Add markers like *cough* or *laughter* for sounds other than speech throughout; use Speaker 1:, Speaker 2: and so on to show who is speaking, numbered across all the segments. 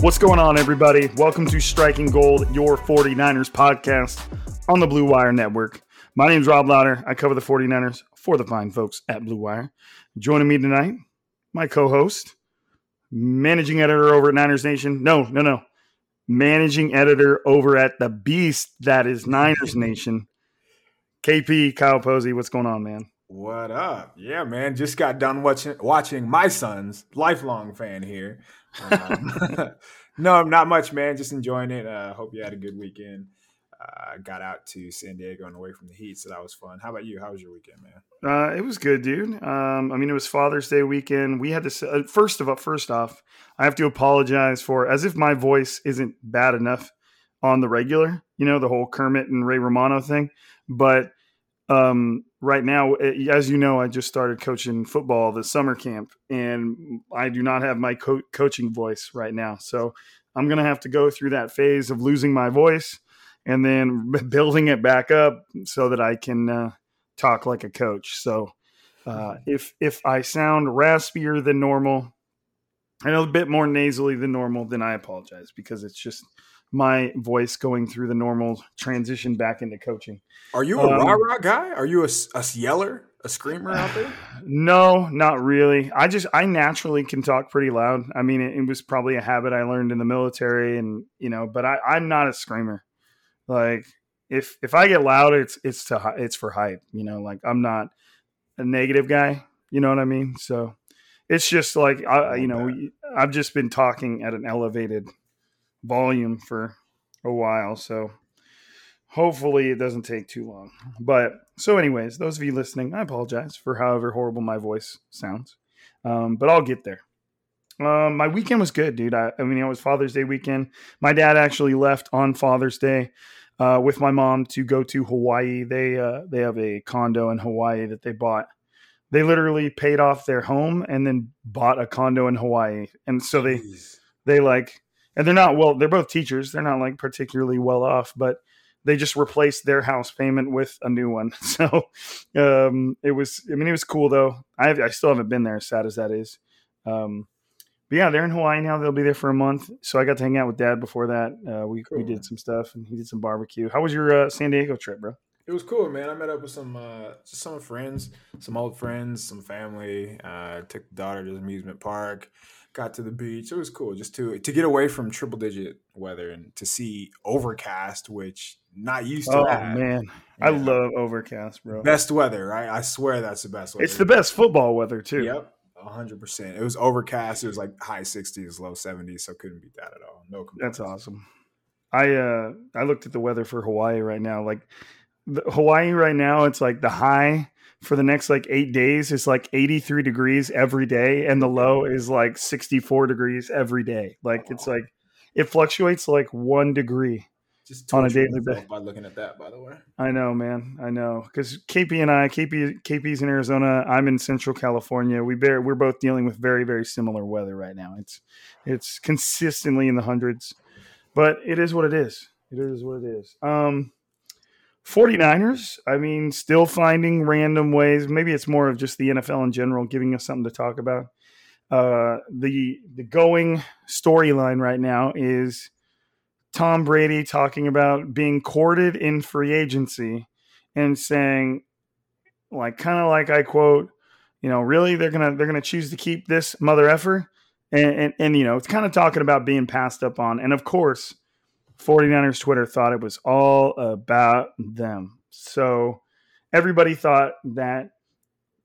Speaker 1: What's going on, everybody? Welcome to Striking Gold, your 49ers podcast on the Blue Wire Network. My name is Rob Louder. I cover the 49ers for the fine folks at Blue Wire. Joining me tonight, my co host, managing editor over at Niners Nation. No, no, no. Managing editor over at the beast that is Niners *laughs* Nation. KP, Kyle Posey, what's going on, man?
Speaker 2: What up? Yeah, man. Just got done watching watching my son's lifelong fan here. Um, *laughs* *laughs* no, not much, man. Just enjoying it. Uh, hope you had a good weekend. Uh, got out to San Diego and away from the heat, so that was fun. How about you? How was your weekend, man?
Speaker 1: Uh, it was good, dude. Um, I mean, it was Father's Day weekend. We had to uh, first of all, first off, I have to apologize for as if my voice isn't bad enough on the regular. You know, the whole Kermit and Ray Romano thing. But um, right now, eh, as you know, I just started coaching football this summer camp, and I do not have my co- coaching voice right now. So I'm gonna have to go through that phase of losing my voice and then *laughs* building it back up so that I can. Uh, talk like a coach. So uh, if if I sound raspier than normal and a bit more nasally than normal, then I apologize because it's just my voice going through the normal transition back into coaching.
Speaker 2: Are you a
Speaker 1: Um,
Speaker 2: rah rah guy? Are you a, s- a yeller, a screamer out there? *sighs*
Speaker 1: No, not really. I just I naturally can talk pretty loud. I mean, it, it was probably a habit I learned in the military, and you know, but I, I'm not a screamer. Like if if I get loud, it's it's to it's for hype. You know, like I'm not a negative guy. You know what I mean? So it's just like I, you know, I've just been talking at an elevated volume for a while, so hopefully it doesn't take too long. But so, anyways, those of you listening, I apologize for however horrible my voice sounds, um, but I'll get there. Um, my weekend was good, dude. I, I mean, it was Father's Day weekend. My dad actually left on Father's Day uh, with my mom to go to Hawaii. They uh, they have a condo in Hawaii that they bought. They literally paid off their home and then bought a condo in Hawaii, and so they they like and they're not well they're both teachers. They're not like particularly well off but they just replaced their house payment with a new one. *laughs* So um it was i mean it was cool though. I i still haven't been there as sad as that is. Um but yeah they're in hawaii now. They'll be there for a month. So i got to hang out with dad before that. Uh we, we did some stuff and he did some barbecue. How was your uh, san diego trip bro?
Speaker 2: It was cool, man. I met up with some uh, just some friends, some old friends, some family. Uh, took the daughter to the amusement park. Got to the beach. It was cool just to to get away from triple digit weather and to see overcast, which not used to.
Speaker 1: oh
Speaker 2: that.
Speaker 1: man i love overcast bro
Speaker 2: Best weather, right? I swear that's the best weather.
Speaker 1: it's the best football weather too
Speaker 2: Yep, hundred percent. It was overcast. It was like high sixties, low seventies, so couldn't beat that at all. No, complaints.
Speaker 1: That's awesome. I uh I looked at the weather for Hawaii right now. Like the, Hawaii right now, it's like the high for the next like eight days is like 83 degrees every day, and the low is like 64 degrees every day. Like it's like it fluctuates like one degree
Speaker 2: Just
Speaker 1: On a daily basis.
Speaker 2: by looking at that. By the way,
Speaker 1: I know, man. I know because KP and I, KP, KP's in Arizona. I'm in Central California. We bear, we're both dealing with very, very similar weather right now. It's it's consistently in the hundreds, but it is what it is. It is what it is. Um, 49ers. I mean, still finding random ways. Maybe it's more of just the NFL in general giving us something to talk about. Uh, the the going storyline right now is Tom Brady talking about being courted in free agency and saying, like, kind of like I quote, you know, really they're gonna they're gonna choose to keep this mother effer, and, and and you know, it's kind of talking about being passed up on, and of course, 49ers Twitter thought it was all about them. So everybody thought that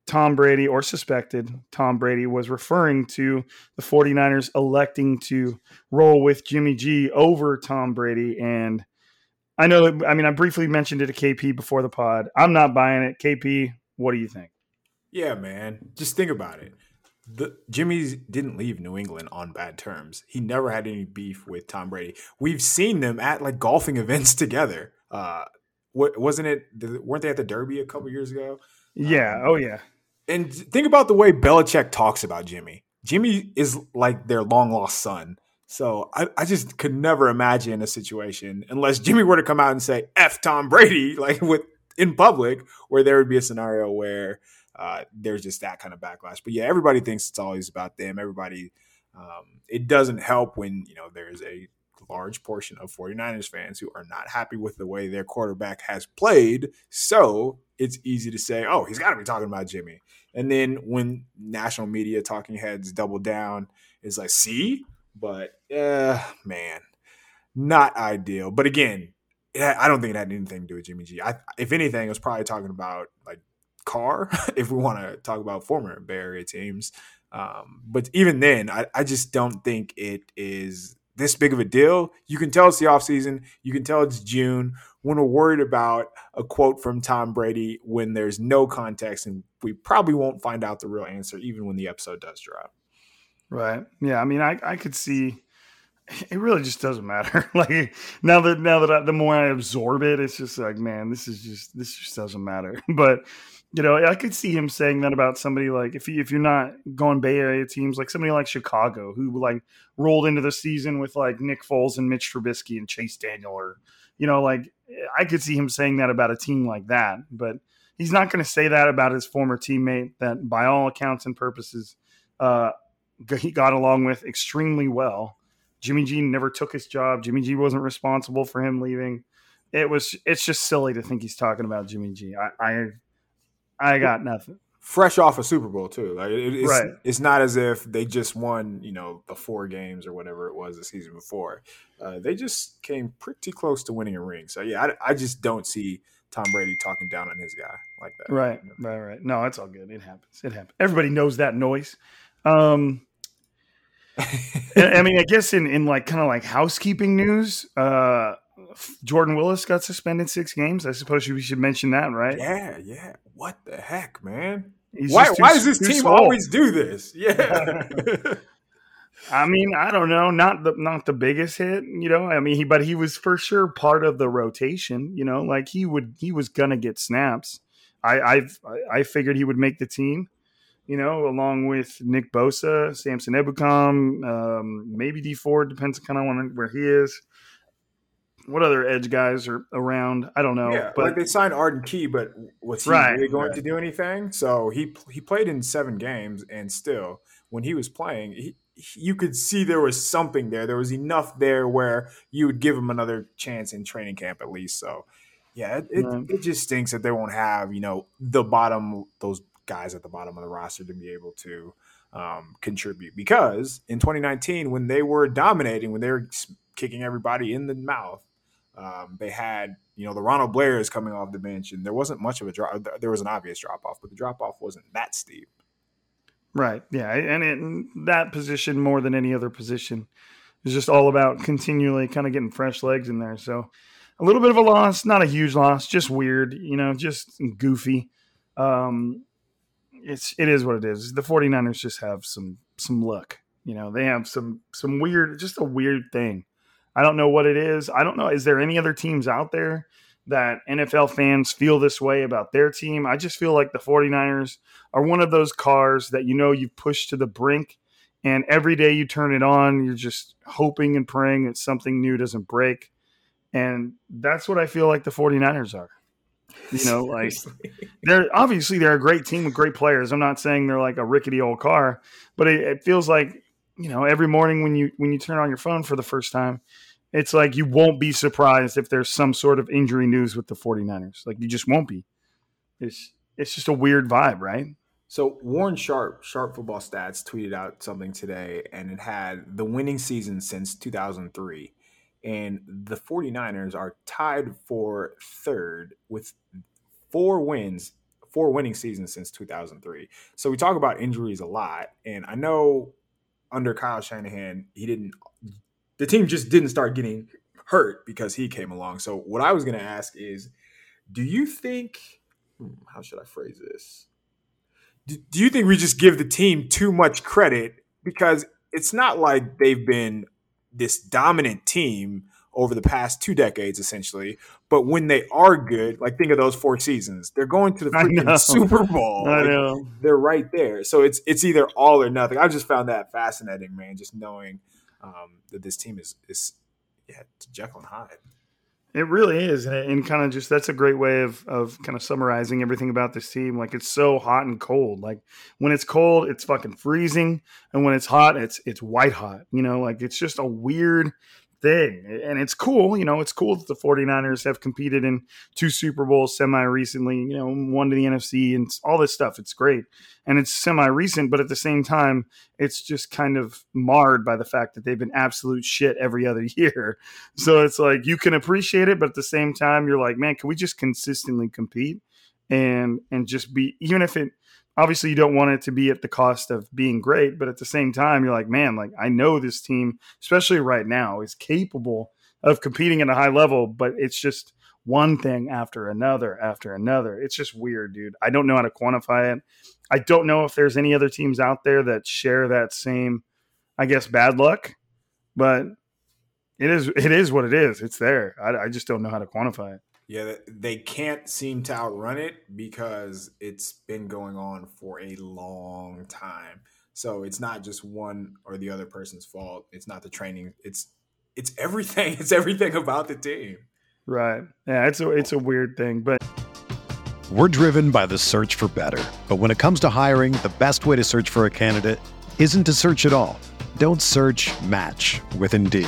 Speaker 1: Tom Brady or suspected Tom Brady was referring to the 49ers electing to roll with Jimmy G over Tom Brady. And I know, that, I mean, I briefly mentioned it to KP before the pod. I'm not buying it. KP, what do you think?
Speaker 2: yeah, man. Just think about it. The Jimmy's didn't leave New England on bad terms. He never had any beef with Tom Brady. We've seen them at like golfing *laughs* events together. Uh, what wasn't it? Weren't they at the Derby a couple years ago?
Speaker 1: Yeah.
Speaker 2: Um,
Speaker 1: oh, yeah.
Speaker 2: And think about the way Belichick talks about Jimmy. Jimmy is like their long lost son. So I, I just could never imagine a situation unless Jimmy were to come out and say "f Tom Brady" *laughs* like with in public, where there would be a scenario where uh, there's just that kind of backlash. But yeah, everybody thinks it's always about them. Everybody, um, it doesn't help when you know there's a large portion of 49ers fans who are not happy with the way their quarterback has played. So it's easy to say, oh, he's got to be talking about Jimmy. And then when national media talking heads double down, it's like, see? But, uh, man, not ideal. But again, I don't think it had anything to do with Jimmy G. I, if anything, it was probably talking about like Carr, *laughs* if we want to talk about former Bay Area teams. Um, but even then, I, I just don't think it is this big of a deal. You can tell it's the offseason. You can tell it's June. When we're worried about a quote from Tom Brady when there's no context, and we probably won't find out the real answer even when the episode does drop.
Speaker 1: Right. Yeah. I mean, I, I could see it really just doesn't matter. *laughs* like now that now that I, the more I absorb it, it's just like, man, this is just this just doesn't matter. *laughs* But you know, I could see him saying that about somebody like if you if you're not going Bay Area teams, like somebody like Chicago, who like rolled into the season with like Nick Foles and Mitch Trubisky and Chase Daniel, or you know, like I could see him saying that about a team like that. But he's not going to say that about his former teammate that, by all accounts and purposes, uh, he got along with extremely well. Jimmy G never took his job. Jimmy G wasn't responsible for him leaving. It was. It's just silly to think he's talking about Jimmy G. I, I, I got nothing.
Speaker 2: Fresh off a Super Bowl too, like it, it's,
Speaker 1: Right.
Speaker 2: it's not as if they just won, you know, the four games or whatever it was the season before. Uh, they just came pretty close to winning a ring. So yeah, I, I just don't see Tom Brady talking down on his guy like that.
Speaker 1: Right, right, right. No, it's all good. It happens. It happens. Everybody knows that noise. Um, *laughs* I I mean, I guess in in like kind of like housekeeping news, uh, Jordan Willis got suspended six games. I suppose we should mention that, right?
Speaker 2: Yeah, yeah. What the heck, man?
Speaker 1: He's
Speaker 2: Why, why does this team always do this? *laughs* Yeah.
Speaker 1: I mean, I don't know, not the not the biggest hit, you know. I mean, he but he was for sure part of the rotation, you know. Like he would, he was gonna get snaps. I I've, I figured he would make the team, you know, along with Nick Bosa, Samson Ebukam, um, maybe Dee Ford, depends kind of on where he is. What other edge guys are around? I don't know,
Speaker 2: yeah,
Speaker 1: but
Speaker 2: like they signed Arden Key, but was he
Speaker 1: Right,
Speaker 2: really going
Speaker 1: right.
Speaker 2: to do anything? So he he played in seven games, and still, when he was playing, he, you could see there was something there. There was enough there where you would give him another chance in training camp at least. So, yeah, it, it,
Speaker 1: Right.
Speaker 2: it just stinks that they won't have you know the bottom those guys at the bottom of the roster to be able to um, contribute because in 2019 when they were dominating when they were kicking everybody in the mouth um, they had you know the Ronald Blair is coming off the bench, and there wasn't much of a drop. There was an obvious drop off, but the drop off wasn't that steep.
Speaker 1: Right. Yeah. And it, that position, more than any other position, is just all about continually kind of getting fresh legs in there. So a little bit of a loss, not a huge loss, just weird, you know, just goofy. Um, it's it is what it is. The 49ers just have some some luck. You know, they have some some weird just a weird thing I don't know what it is. I don't know. Is there any other teams out there that NFL fans feel this way about their team? I just feel like the 49ers are one of those cars that you know you've pushed to the brink and every day you turn it on, you're just hoping and praying that something new doesn't break. And that's what I feel like the 49ers are. You know, *laughs* like they're obviously they're a great team with great players. I'm not saying they're like a rickety old car, but it, it feels like, you know, every morning when you when you turn on your phone for the first time, it's like you won't be surprised if there's some sort of injury news with the 49ers. Like you just won't be. It's it's just a weird vibe, right?
Speaker 2: So Warren Sharp, Sharp Football Stats, tweeted out something today, and it had the winning season since 2003. And the 49ers are tied for third with four wins, four winning seasons since 2003. So we talk about injuries a lot. And I know under Kyle Shanahan, he didn't, the team just didn't start getting hurt because he came along. So what I was going to ask is, do you think, hmm, how should I phrase this? do you think we just give the team too much credit because it's not like they've been this dominant team over the past two decades essentially. But when they are good like think of those four seasons. They're going to the *laughs* freaking super bowl.
Speaker 1: I know.
Speaker 2: they're right there. So it's it's either all or nothing. I just found that fascinating man just knowing um, that this team is is yeah it's jekyll and hyde.
Speaker 1: It really is, and, and kind of just that's a great way of of kind of summarizing everything about this team. Like it's so hot and cold. Like when it's cold, it's fucking freezing, and when it's hot, it's it's white hot. You know, like it's just a weird thing. And it's cool, you know, it's cool that the 49ers have competed in two Super Bowls semi recently, you know, one to the NFC and all this stuff. It's great. And it's semi recent, but at the same time, it's just kind of marred by the fact that they've been absolute shit every other *laughs* year. So it's like you can appreciate it, but at the same time, you're like, man, can we just consistently compete? And and just be even if it obviously you don't want it to be at the cost of being great, but at the same time, you're like, man, like I know this team, especially right now, is capable of competing at a high level, but it's just one thing after another after another. It's just weird, dude. I don't know how to quantify it. I don't know if there's any other teams out there that share that same, I guess, bad luck, but it is it is what it is. It's there. I, I just don't know how to quantify it.
Speaker 2: Yeah, they can't seem to outrun it because it's been going on for a long time. So it's not just one or the other person's fault. It's not the training. It's it's everything. *laughs* It's everything about the team.
Speaker 1: Right. Yeah, it's a it's a weird thing, but
Speaker 3: we're driven by the search for better. But when it comes to hiring, the best way to search for a candidate isn't to search at all. Don't search, match with Indeed.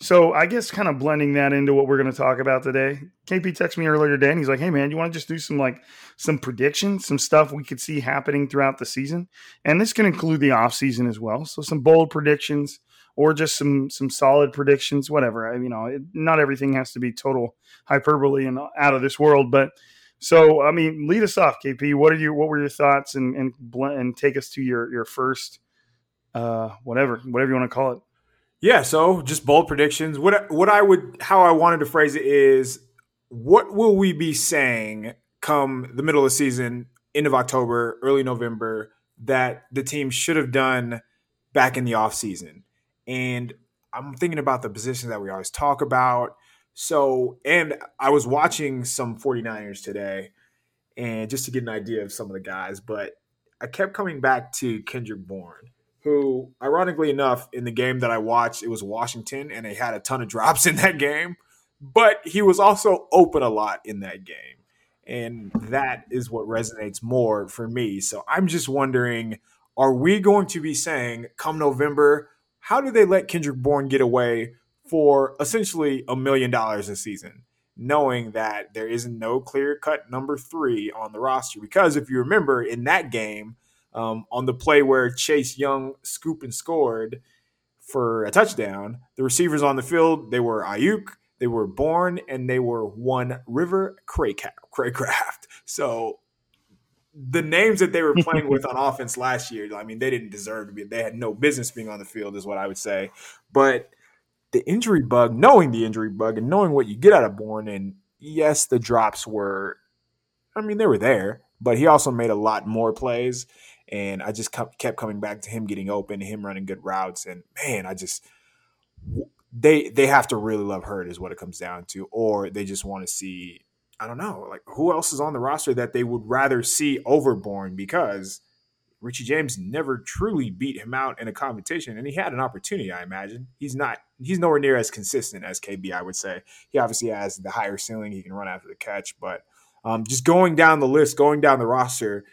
Speaker 1: So I guess kind of blending that into what we're going to talk about today. KP texted me earlier today and he's like, "Hey man, you want to just do some like some predictions, some stuff we could see happening throughout the season, and this can include the off season as well. So some bold predictions or just some some solid predictions, whatever. I, you know, it, not everything has to be total hyperbole and out of this world, but." So, I mean, lead us off, KP. What are your what were your thoughts, and and and take us to your your first, uh, whatever whatever you want to call it.
Speaker 2: Yeah, so just bold predictions. What what I would how I wanted to phrase it is what will we be saying come the middle of the season, end of October, early November that the team should have done back in the off season. And I'm thinking about the positions that we always talk about. So, and I was watching some 49ers today and just to get an idea of some of the guys, but I kept coming back to Kendrick Bourne who, ironically enough, in the game that I watched, it was Washington, and they had a ton of *laughs* drops in that game. But he was also open a lot in that game. And that is what resonates more for me. So I'm just wondering are we going to be saying come November, how do they let Kendrick Bourne get away for essentially a million dollars a season, knowing that there is no clear cut number three on the roster? Because if you remember in that game, um, on the play where Chase Young scooped and scored for a touchdown, the receivers on the field, they were Aiyuk, they were Bourne, and they were one River Cracraft. So the names that they were playing with *laughs* on offense last year, I mean, they didn't deserve to be. They had no business being on the field, is what I would say. But the injury bug, knowing the injury bug, and knowing what you get out of Bourne, and yes, the drops were, I mean, they were there, but he also made a lot more plays. And I just kept coming back to him getting open, him running good routes, and man, I just they they have to really love Hurd is what it comes down to, or they just want to see I don't know, like who else is on the roster that they would rather see over Bourne because Richie James never truly beat him out in a competition, and he had an opportunity. I imagine he's not he's nowhere near as consistent as KB. I would say he obviously has the higher ceiling. He can run after the catch, but um, just going down the list, going down the roster,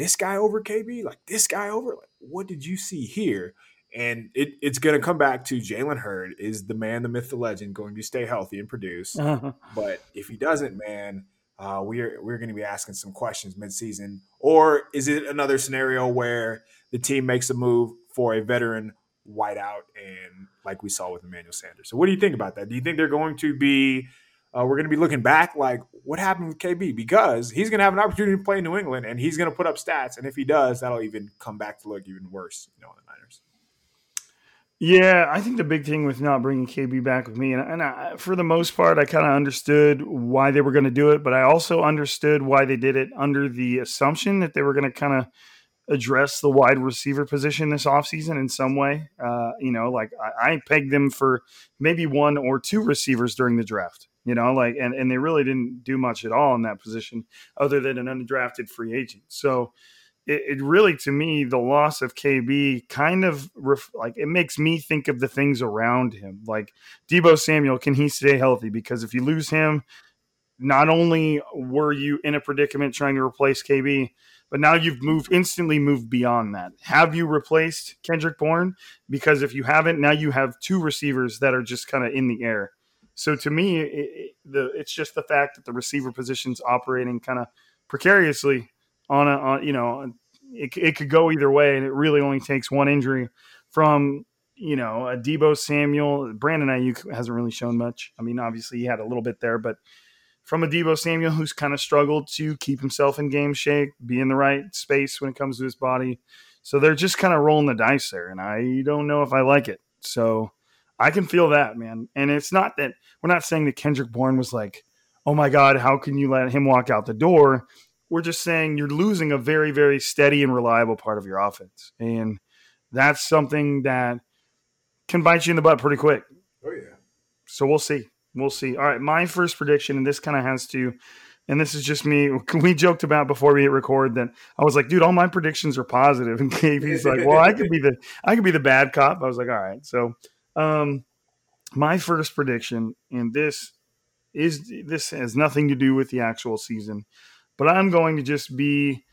Speaker 2: this guy over KB, like this guy over, like what did you see here? And it, it's going to come back to Jalen Hurd is the man, the myth, the legend, going to stay healthy and produce. Uh-huh. But if he doesn't, man, uh, we're we're going to be asking some questions midseason. Or is it another scenario where the team makes a move for a veteran wideout, and like we saw with Emmanuel Sanders? So, what do you think about that? Do you think they're going to be uh, we're going to be looking back like what happened with KB because he's going to have an opportunity to play in New England and he's going to put up stats, and if he does, that'll even come back to look even worse, you know, in the Niners.
Speaker 1: Yeah, I think the big thing with not bringing KB back with me, and, and I, for the most part, I kind of understood why they were going to do it, but I also understood why they did it under the assumption that they were going to kind of address the wide receiver position this offseason in some way. Uh, you know, like I, I pegged them for maybe one or two receivers during the draft. You know, like and, and they really didn't do much at all in that position other than an undrafted free agent. So it, it, really to me the loss of KB kind of ref, like it makes me think of the things around him. Like Deebo Samuel, can he stay healthy? Because if you lose him, not only were you in a predicament trying to replace KB, but now you've moved instantly moved beyond that. Have you replaced Kendrick Bourne? Because if you haven't, now you have two receivers that are just kind of in the air. So to me, it, it, the it's just the fact that the receiver position's operating kind of precariously on a on, you know it, it could go either way, and it really only takes one injury from you know a Deebo Samuel. Brandon Aiyuk hasn't really shown much. I mean, obviously he had a little bit there, but from a Deebo Samuel who's kind of struggled to keep himself in game shape, be in the right space when it comes to his body. So they're just kind of rolling the dice there, and I don't know if I like it. So I can feel that, man. And it's not that we're not saying that Kendrick Bourne was like, oh my God, how can you let him walk out the door? We're just saying you're losing a very, very steady and reliable part of your offense. And that's something that can bite you in the butt pretty quick.
Speaker 2: Oh, yeah.
Speaker 1: So we'll see. We'll see. All right. My first prediction, and this kind of has to, and this is just me. *laughs* We joked about before we hit record that I was like, dude, all my predictions are positive. *laughs* And KB's like, well, I could be the, I could be the bad cop. I was like, all right. So, um, my first prediction, and this is, this has nothing to do with the actual season but I'm going to just be,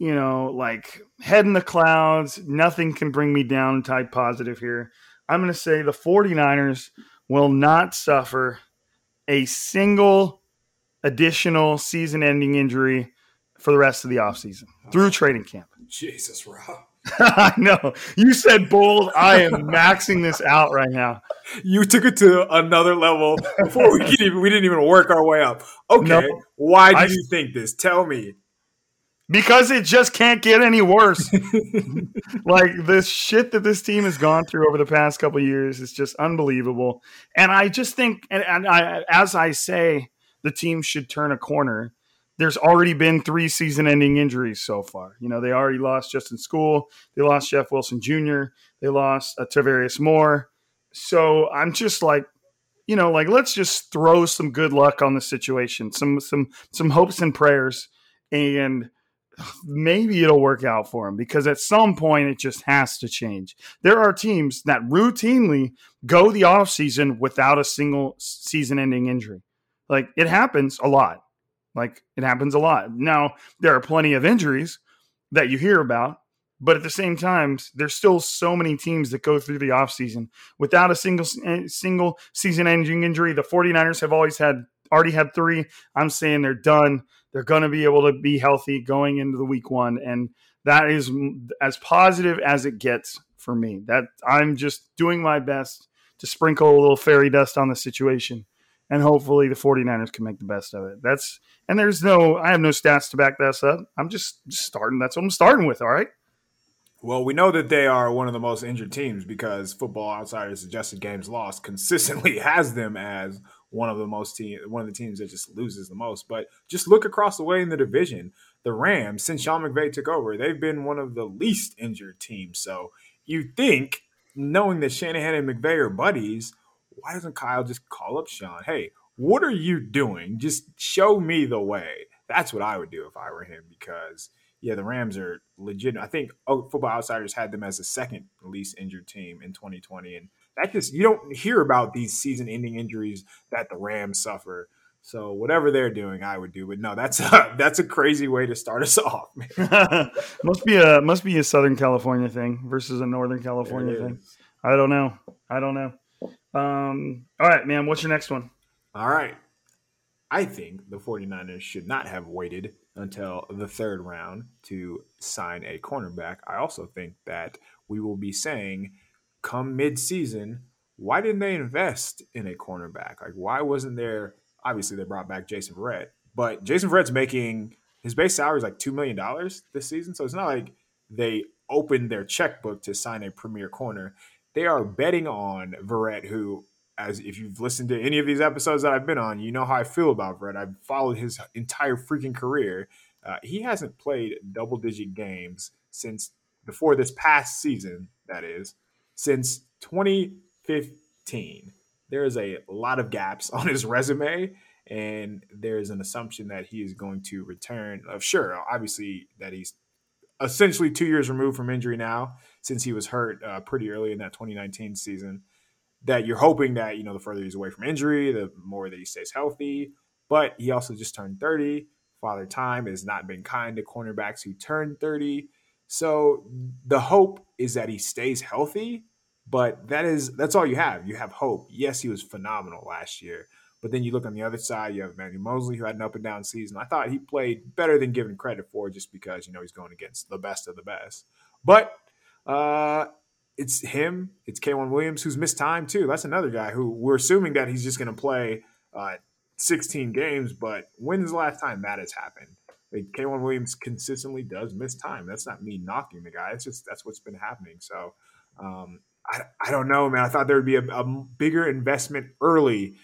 Speaker 1: you know, like head in the clouds. Nothing can bring me down type positive here. I'm going to say the 49ers will not suffer a single additional season ending injury for the rest of the offseason through training camp.
Speaker 2: Jesus, Rob. *laughs*
Speaker 1: I know. You said bold. I am maxing this out right now.
Speaker 2: You took it to another level before we could even we didn't even work our way up. Okay. Why do I, you think this? Tell me.
Speaker 1: Because it just can't get any worse. *laughs* like the shit that this team has gone through over the past couple years is just unbelievable. And I just think and, and I as I say the team should turn a corner there's already been three season ending injuries so far. You know, they already lost Justin Skule, they lost Jeff Wilson Jr., they lost uh, Tarvarius Moore. So I'm just like, you know, like let's just throw some good luck on the situation, some some some hopes and prayers, and maybe it'll work out for him because at some point it just has to change. There are teams that routinely go the offseason without a single season ending injury. Like it happens a lot. Like it happens a lot. Now, there are plenty of injuries that you hear about, but at the same time, there's still so many teams that go through the offseason without a single eh, single season ending injury. The 49ers have always had already had 3. I'm saying they're done they're going to be able to be healthy going into the week one, and that is as positive as it gets for me. That I'm just doing my best to sprinkle a little fairy dust on the situation, and hopefully the 49ers can make the best of it. That's and there's no I have no stats to back this up. I'm just, just starting. That's what I'm starting with. All right.
Speaker 2: Well, we know that they are one of the most injured teams because Football Outsiders adjusted games lost consistently *laughs* has them as one of the most team, one of the teams that just loses the most. But just look across the way in the division. The Rams, since Sean McVay took over, they've been one of the least injured teams. So you think, knowing that Shanahan and McVay are buddies, why doesn't Kyle just call up Sean? Hey, what are you doing? Just show me the way. That's what I would do if I were him because yeah, the Rams are legit. I think oh, Football Outsiders had them as the second least injured team in 2020, and that just you don't hear about these season-ending injuries that the Rams suffer. So whatever they're doing, I would do. But no, that's a, *laughs* that's a crazy way to start us *laughs* off. *laughs*
Speaker 1: must be a must be a Southern California thing versus a Northern California thing. I don't know. I don't know. Um, all right, man. What's your next one?
Speaker 2: All right. I think the 49ers should not have waited until the third round to sign a cornerback. I also think that we will be saying come mid-season, why didn't they invest in a cornerback? Like, why wasn't there? Obviously, they brought back Jason Verrett, but Jason Verrett's making his base salary is like two million dollars this season, so it's not like they opened their checkbook to sign a premier corner. They are betting on Verrett, who, as if you've listened to any of these episodes that I've been on, you know how I feel about Verrett. I've followed his entire freaking career. Uh, he hasn't played double-digit games since before this past season. That is since 2015. There is a lot of gaps *laughs* on his resume, and there's an assumption that he is going to return. Of sure, obviously that he's essentially two years removed from injury now, since he was hurt uh, pretty early in that 2019 season. That you're hoping that you know the further he's away from injury, the more that he stays healthy. But he also just turned 30. Father Time has not been kind to cornerbacks who turn 30. So the hope is that he stays healthy, but that is that's all you have. You have hope. Yes, he was phenomenal last year, but then you look on the other side. You have Emmanuel Moseley, who had an up and down season. I thought he played better than given credit for, just because you know he's going against the best of the best. But uh, it's him. It's K'Waun Williams, who's missed time too. That's another guy who we're assuming that he's just going to play uh, 16 games. But when's the last time that has happened? like K'Waun Williams consistently does miss time. That's not me knocking the guy. It's just that's what's been happening. So um, I, I don't know, man. I thought there would be a, a, bigger investment early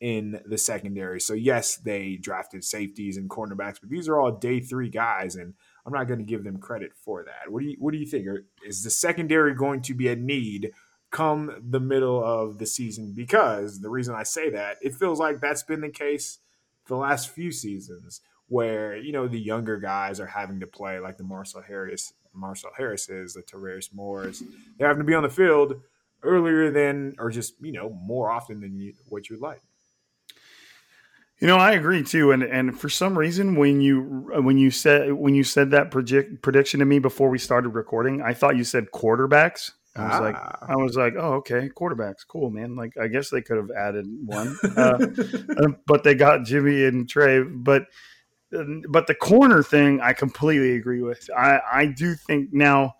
Speaker 2: in the secondary. So yes, they drafted safeties and cornerbacks, but these are all day three guys, and I'm not going to give them credit for that. What do you What do you think? Is the secondary going to be a need? come the middle of the season because the reason I say that it feels like that's been the case the last few seasons where you know the younger guys are having to play like the Marcel Harris, Marcel Harris's, the Tarvarius Moores. They're having to be on the field earlier than, or just you know more often than you, what you'd like.
Speaker 1: You know, I agree too, and and for some reason, when you when you said when you said that project, prediction to me before we started recording, I thought you said quarterbacks. I was ah. like, I was like, oh, okay, quarterbacks, cool, man. Like, I guess they could have added one, *laughs* uh, uh, but they got Jimmy and Trey. But but the corner thing, I completely agree with. I, I do think now,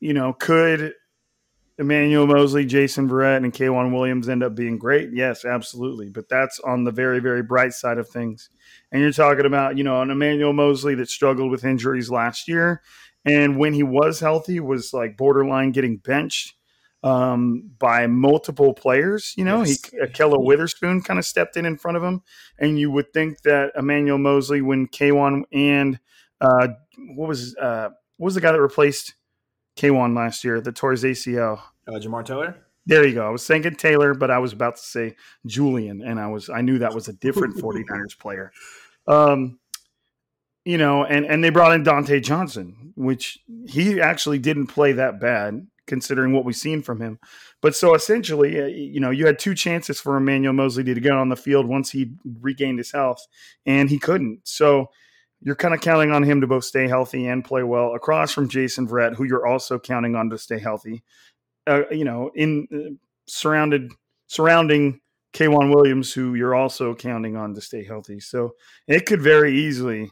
Speaker 1: you know, could Emmanuel Moseley, Jason Verrett, and K'Waun Williams end up being great? Yes, absolutely. But that's on the very, very bright side of things. And you're talking about, you know, an Emmanuel Moseley that struggled with injuries last year. And when he was healthy, was like borderline getting benched um, by multiple players. You know, yes. he Ahkello Witherspoon kind of stepped in in front of him, and you would think that Emmanuel Moseley, when K'Waun and uh, what was uh, what was the guy that replaced K'Waun last year that tore his ACL?
Speaker 2: Uh, Jamar Taylor.
Speaker 1: There you go. I was thinking Taylor, but I was about to say Julian, and I was I knew that was a different *laughs* 49ers player. Um, you know, and and they brought in Dontae Johnson, which he actually didn't play that bad considering what we've seen from him. But so essentially, uh, you know, you had two chances for Emmanuel Moseley to get on the field once he regained his health, and he couldn't. So you're kind of counting on him to both stay healthy and play well across from Jason Verrett, who you're also counting on to stay healthy. Uh, you know, in uh, surrounded surrounding K'Waun Williams, who you're also counting on to stay healthy. So it could very easily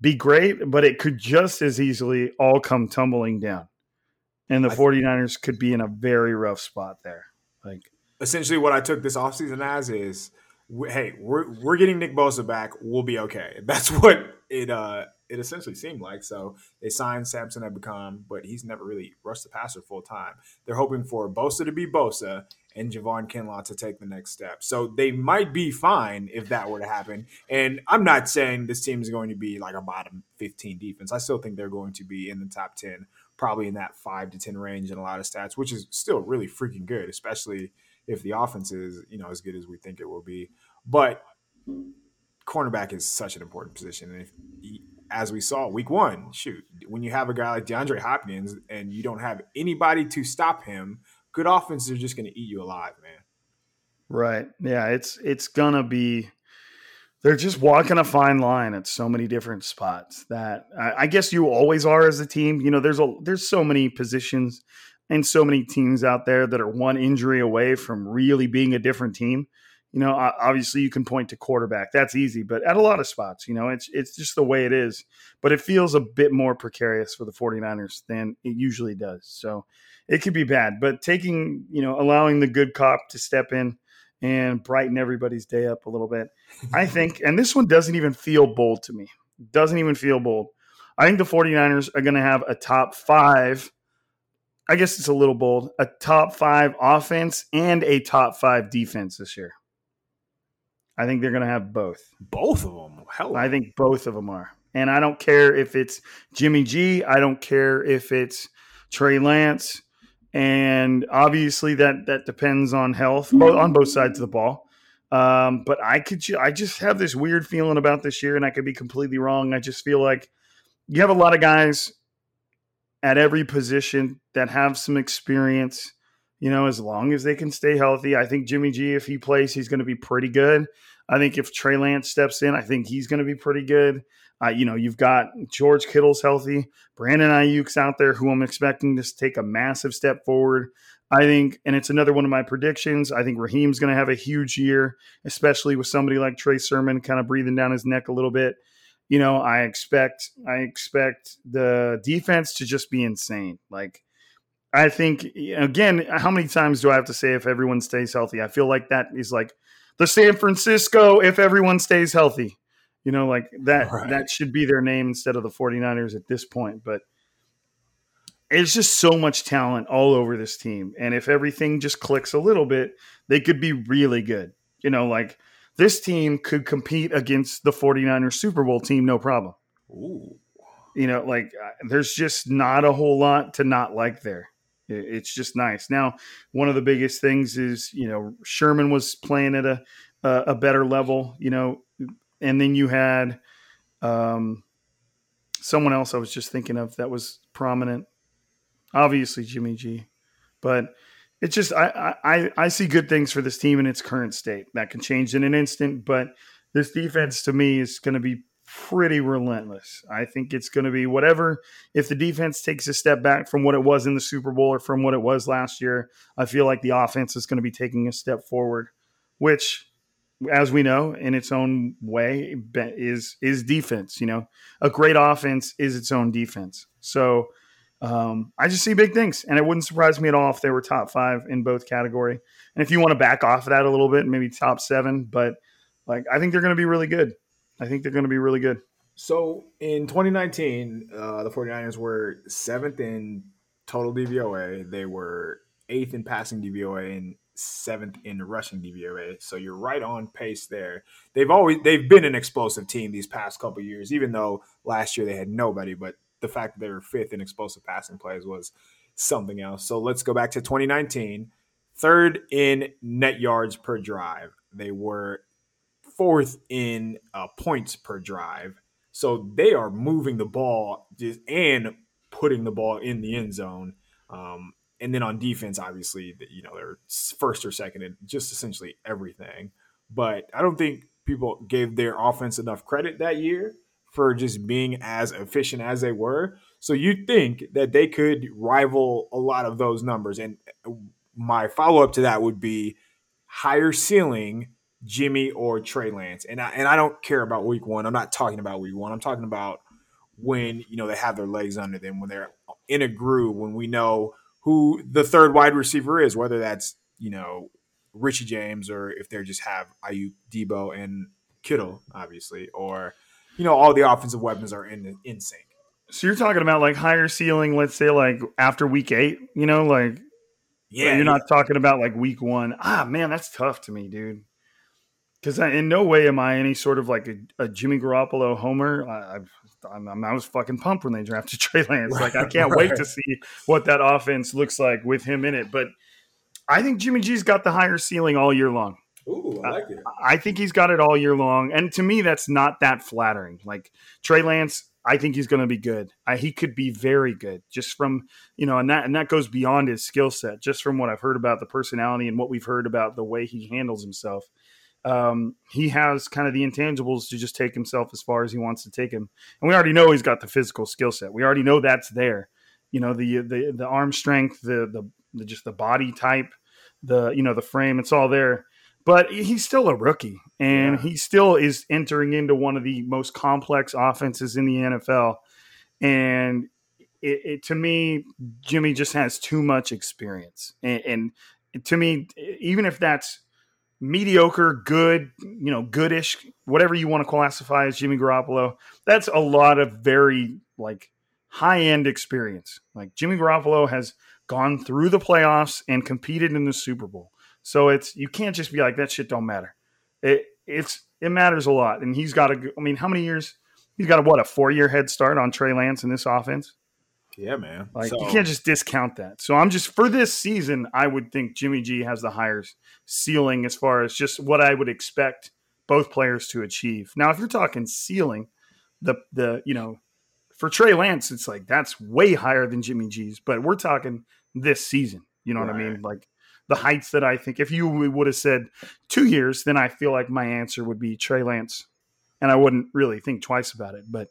Speaker 1: be great, but it could just as easily all come tumbling down. And the 49ers could be in a very rough spot there. Like
Speaker 2: essentially what I took this offseason as is hey, we're we're getting Nick Bosa back. We'll be okay. *laughs* That's what it uh it essentially seemed like. So they signed Samson Ebukam, but he's never really rushed the passer full time. They're hoping for Bosa to be Bosa and Javon Kinlaw to take the next step. So they might be fine if that were to happen. And I'm not saying this team is going to be like a bottom 15 defense. I still think they're going to be in the top 10, probably in that 5 to 10 range in a lot of stats, which is still really freaking good, especially if the offense is, you know, as good as we think it will be. But cornerback is such an important position. And if, as we saw week one, shoot, when you have a guy like DeAndre Hopkins and you don't have anybody to stop him, good offenses are just going to eat you alive, man.
Speaker 1: Right. Yeah. It's it's gonna be. They're just walking a fine line at so many different spots that I, I guess you always are as a team. You know, there's a there's so many positions and so many teams out there that are one injury away from really being a different team. You know, obviously you can point to quarterback. That's easy, but at a lot of spots, you know, it's it's just the way it is. But it feels a bit more precarious for the 49ers than it usually does. So it could be bad. But taking, you know, allowing the good cop to step in and brighten everybody's day up a little bit. I *laughs* think, and this one doesn't even feel bold to me. Doesn't even feel bold. I think the 49ers are going to have a top five. I guess it's a little bold, a top five offense and a top five defense this year. I think they're going to have both.
Speaker 2: Both of them? Hell.
Speaker 1: I think both of them are. And I don't care if it's Jimmy G. I don't care if it's Trey Lance and obviously that that depends on health on both sides of the ball. Um, but I could I just have this weird feeling about this year, and I could be completely wrong. I just feel like you have a lot of guys at every position that have some experience. You know, as long as they can stay healthy, I think Jimmy G, if he plays, he's going to be pretty good. I think if Trey Lance steps in, I think he's going to be pretty good. Uh, you know, you've got George Kittle's healthy, Brandon Aiyuk's out there, who I'm expecting to take a massive step forward. I think, and it's another one of my predictions. I think Raheem's going to have a huge year, especially with somebody like Trey Sermon kind of breathing down his neck a little bit. You know, I expect, I expect the defense to just be insane. Like, I think again, how many times do I have to say if everyone stays healthy? I feel like that is like the San Francisco if everyone stays healthy. You know, like that right. that should be their name instead of the 49ers at this point. But it's just so much talent all over this team. And if everything just clicks a little bit, they could be really good. You know, like this team could compete against the 49ers Super Bowl team, no problem.
Speaker 2: Ooh.
Speaker 1: You know, like uh, there's just not a whole lot to not like there. It's just nice. Now, one of the biggest things is, you know, Sherman was playing at a, a better level. You know, and then you had um, someone else I was just thinking of that was prominent. Obviously, Jimmy G, but it's just I, I I see good things for this team in its current state. That can change in an instant, but this defense to me is going to be pretty relentless. I think it's going to be whatever. If the defense takes a step back from what it was in the Super Bowl or from what it was last year, I feel like the offense is going to be taking a step forward, which as we know, in its own way, is is defense. You know, a great offense is its own defense. So um, I just see big things, and it wouldn't surprise me at all if they were top five in both category. And if you want to back off of that a little bit, maybe top seven. But like, I think they're going to be really good. I think they're going to be really good.
Speaker 2: So in 2019, uh, the 49ers were seventh in total DVOA. They were eighth in passing DVOA and seventh in rushing DVOA. So you're right on pace there. They've always they've been an explosive team these past couple years, even though last year they had nobody. But the fact that they were fifth in explosive passing plays was something else. So let's go back to 2019. Third in net yards per drive. They were fourth in uh, points per drive. So they are moving the ball just and putting the ball in the end zone. Um, and then on defense, obviously, you know, they're first or second in just essentially everything. But I don't think people gave their offense enough credit that year for just being as efficient as they were. So you think that they could rival a lot of those numbers. And my follow up to that would be higher ceiling Jimmy or Trey Lance. And I, and I don't care about week one. I'm not talking about week one. I'm talking about when, you know, they have their legs under them, when they're in a groove, when we know who the third wide receiver is, whether that's, you know, Richie James or if they just have Aiyuk, Deebo, and Kittle, obviously, or you know all the offensive weapons are in in sync.
Speaker 1: So you're talking about like higher ceiling, let's say like after week eight, you know, like yeah, you're not talking about like week one. Ah, man, that's tough to me, dude. Because in no way am I any sort of like a, a Jimmy Garoppolo homer. I, I'm, i was fucking pumped when they drafted *laughs* Trey Lance. Like I can't right. wait to see what that offense looks like with him in it. But I think Jimmy G's got the higher ceiling all year long.
Speaker 2: Ooh, I like it.
Speaker 1: I think he's got it all year long, and to me, that's not that flattering. Like Trey Lance, I think he's going to be good. I, he could be very good, just from you know, and that and that goes beyond his skill set. Just from what I've heard about the personality and what we've heard about the way he handles himself, um, he has kind of the intangibles to just take himself as far as he wants to take him. And we already know he's got the physical skill set. We already know that's there. You know, the the the arm strength, the the, the just the body type, the you know the frame. It's all there but he's still a rookie and yeah. he still is entering into one of the most complex offenses in the NFL. And it, it, to me, Jimmy just has too much experience. And, and, to me, even if that's mediocre, good, you know, goodish, whatever you want to classify as Jimmy Garoppolo, that's a lot of very like high end experience. Like Jimmy Garoppolo has gone through the playoffs and competed in the Super Bowl. So it's you can't just be like that shit don't matter. It it's it matters a lot, and he's got a. I mean, how many years? He's got a what a four year head start on Trey Lance in this offense.
Speaker 2: Yeah, man.
Speaker 1: Like so, you can't just discount that. So I'm just for this season, I would think Jimmy G has the higher ceiling as far as just what I would expect both players to achieve. Now, if you're talking ceiling, the the you know for Trey Lance, it's like that's way higher than Jimmy G's. But we're talking this season. You know right. what I mean? Like the heights that I think. If you would have said two years, then I feel like my answer would be Trey Lance, and I wouldn't really think twice about it. But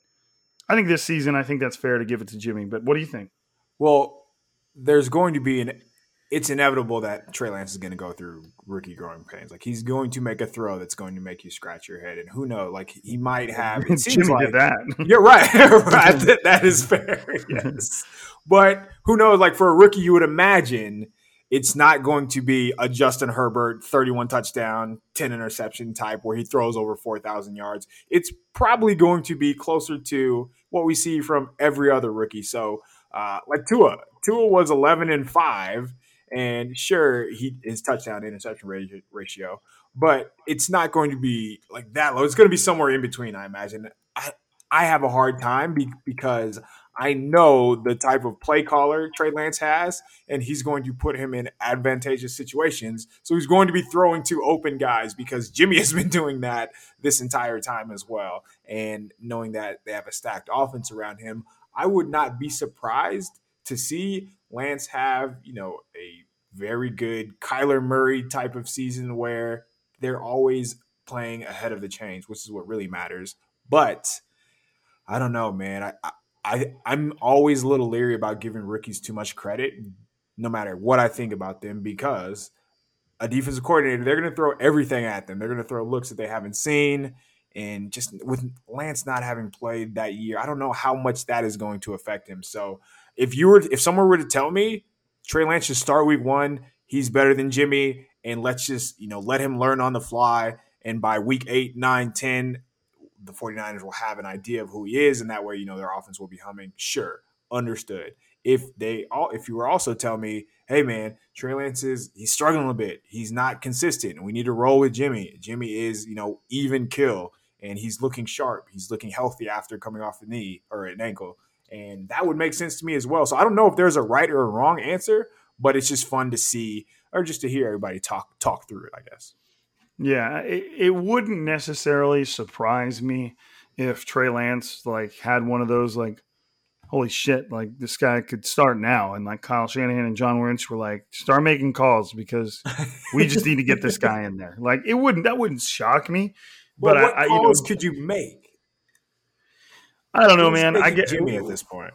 Speaker 1: I think this season, I think that's fair to give it to Jimmy. But what do you think?
Speaker 2: Well, there's going to be an. It's inevitable that Trey Lance is going to go through rookie growing pains. Like he's going to make a throw that's going to make you scratch your head, and who knows? Like he might have. It *laughs*
Speaker 1: seems
Speaker 2: like,
Speaker 1: that.
Speaker 2: You're right. *laughs* right. *laughs* that is fair. Yes, but who knows? Like for a rookie, you would imagine it's not going to be a Justin Herbert 31 touchdown, 10 interception type where he throws over 4,000 yards. It's probably going to be closer to what we see from every other rookie. So, uh, like Tua, Tua was 11 and 5, and sure, he his touchdown interception ratio, but it's not going to be like that low. It's going to be somewhere in between, I imagine. I, I have a hard time be, because I know the type of play caller Trey Lance has, and he's going to put him in advantageous situations. So he's going to be throwing to open guys because Jimmy *laughs* has been doing that this entire time as well. And knowing that they have a stacked offense around him, I would not be surprised to see Lance have, you know, a very good Kyler Murray type of season where they're always playing ahead of the chains, which is what really matters. But I don't know, man. I, I I I'm always a little leery about giving rookies too much credit, no matter what I think about them, because a defensive coordinator they're going to throw everything at them. They're going to throw looks that they haven't seen, and just with Lance not having played that year, I don't know how much that is going to affect him. So if you were if someone were to tell me Trey Lance should start week one, he's better than Jimmy, and let's just you know let him learn on the fly. And by week eight, nine, ten, the 49ers will have an idea of who he is, and that way, you know, their offense will be humming. Sure, understood. If they all, if you were also telling me, hey man, Trey Lance is he's struggling a bit, he's not consistent, we need to roll with Jimmy. Jimmy is, you know, even kill, and he's looking sharp, he's looking healthy after coming off the knee or an ankle, and that would make sense to me as well. So I don't know if there's a right or a wrong answer, but it's just fun to see or just to hear everybody talk talk through it, I guess.
Speaker 1: Yeah, it, it wouldn't necessarily surprise me if Trey Lance like had one of those like holy shit, like this guy could start now. And like Kyle Shanahan and John Lynch were like, start making calls because we just need to get this guy in there. Like it wouldn't that wouldn't shock me.
Speaker 2: Well,
Speaker 1: But
Speaker 2: what
Speaker 1: I, I you
Speaker 2: calls
Speaker 1: know,
Speaker 2: could you make?
Speaker 1: I don't know, man. I get
Speaker 2: Jimmy at this point.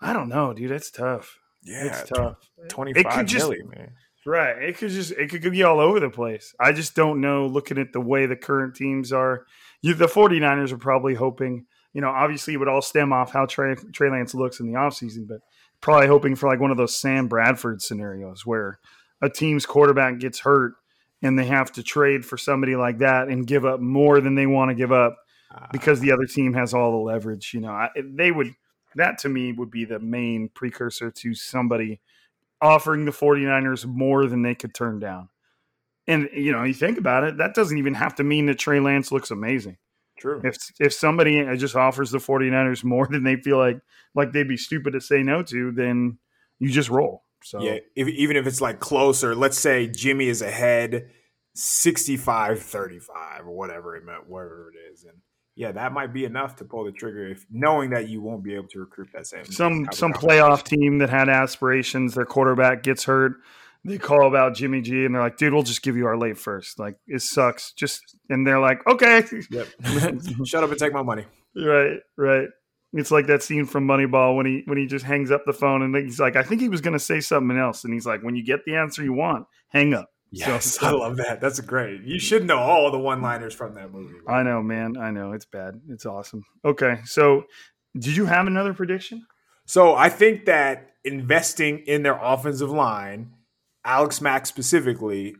Speaker 1: I don't know, dude. It's tough.
Speaker 2: Yeah,
Speaker 1: it's tough.
Speaker 2: twenty five
Speaker 1: just-
Speaker 2: man.
Speaker 1: Right. It could just it could be all over the place. I just don't know looking at the way the current teams are. You, the 49ers are probably hoping, you know, obviously it would all stem off how Trey, Trey Lance looks in the offseason, but probably hoping for like one of those Sam Bradford scenarios where a team's quarterback gets hurt and they have to trade for somebody like that and give up more than they want to give up because the other team has all the leverage. You know, I, they would, that to me would be the main precursor to somebody offering the 49ers more than they could turn down. And, you know, you think about it, that doesn't even have to mean that Trey Lance looks amazing.
Speaker 2: True.
Speaker 1: If if somebody just offers the 49ers more than they feel like like they'd be stupid to say no to, then you just roll. So
Speaker 2: Yeah, if, even if it's like closer, let's say Jimmy is ahead 65-35 or whatever it meant, whatever it is. And yeah, that might be enough to pull the trigger if knowing that you won't be able to recruit that same
Speaker 1: some some playoff team that had aspirations, their quarterback gets hurt, they call about Jimmy G and they're like, dude, we'll just give you our late first. Like it sucks. Just and they're like, okay.
Speaker 2: Yep. *laughs* Shut up and take my money.
Speaker 1: right, right. It's like that scene from Moneyball when he when he just hangs up the phone and he's like, I think he was gonna say something else. And he's like, when you get the answer you want, hang up.
Speaker 2: Yes,
Speaker 1: So- *laughs*
Speaker 2: I love that. That's great. You should know all the one-liners from that movie.
Speaker 1: I know, man. I know. It's bad. It's awesome. Okay. So did you have another prediction?
Speaker 2: So I think that investing in their offensive line, Alex Mack specifically,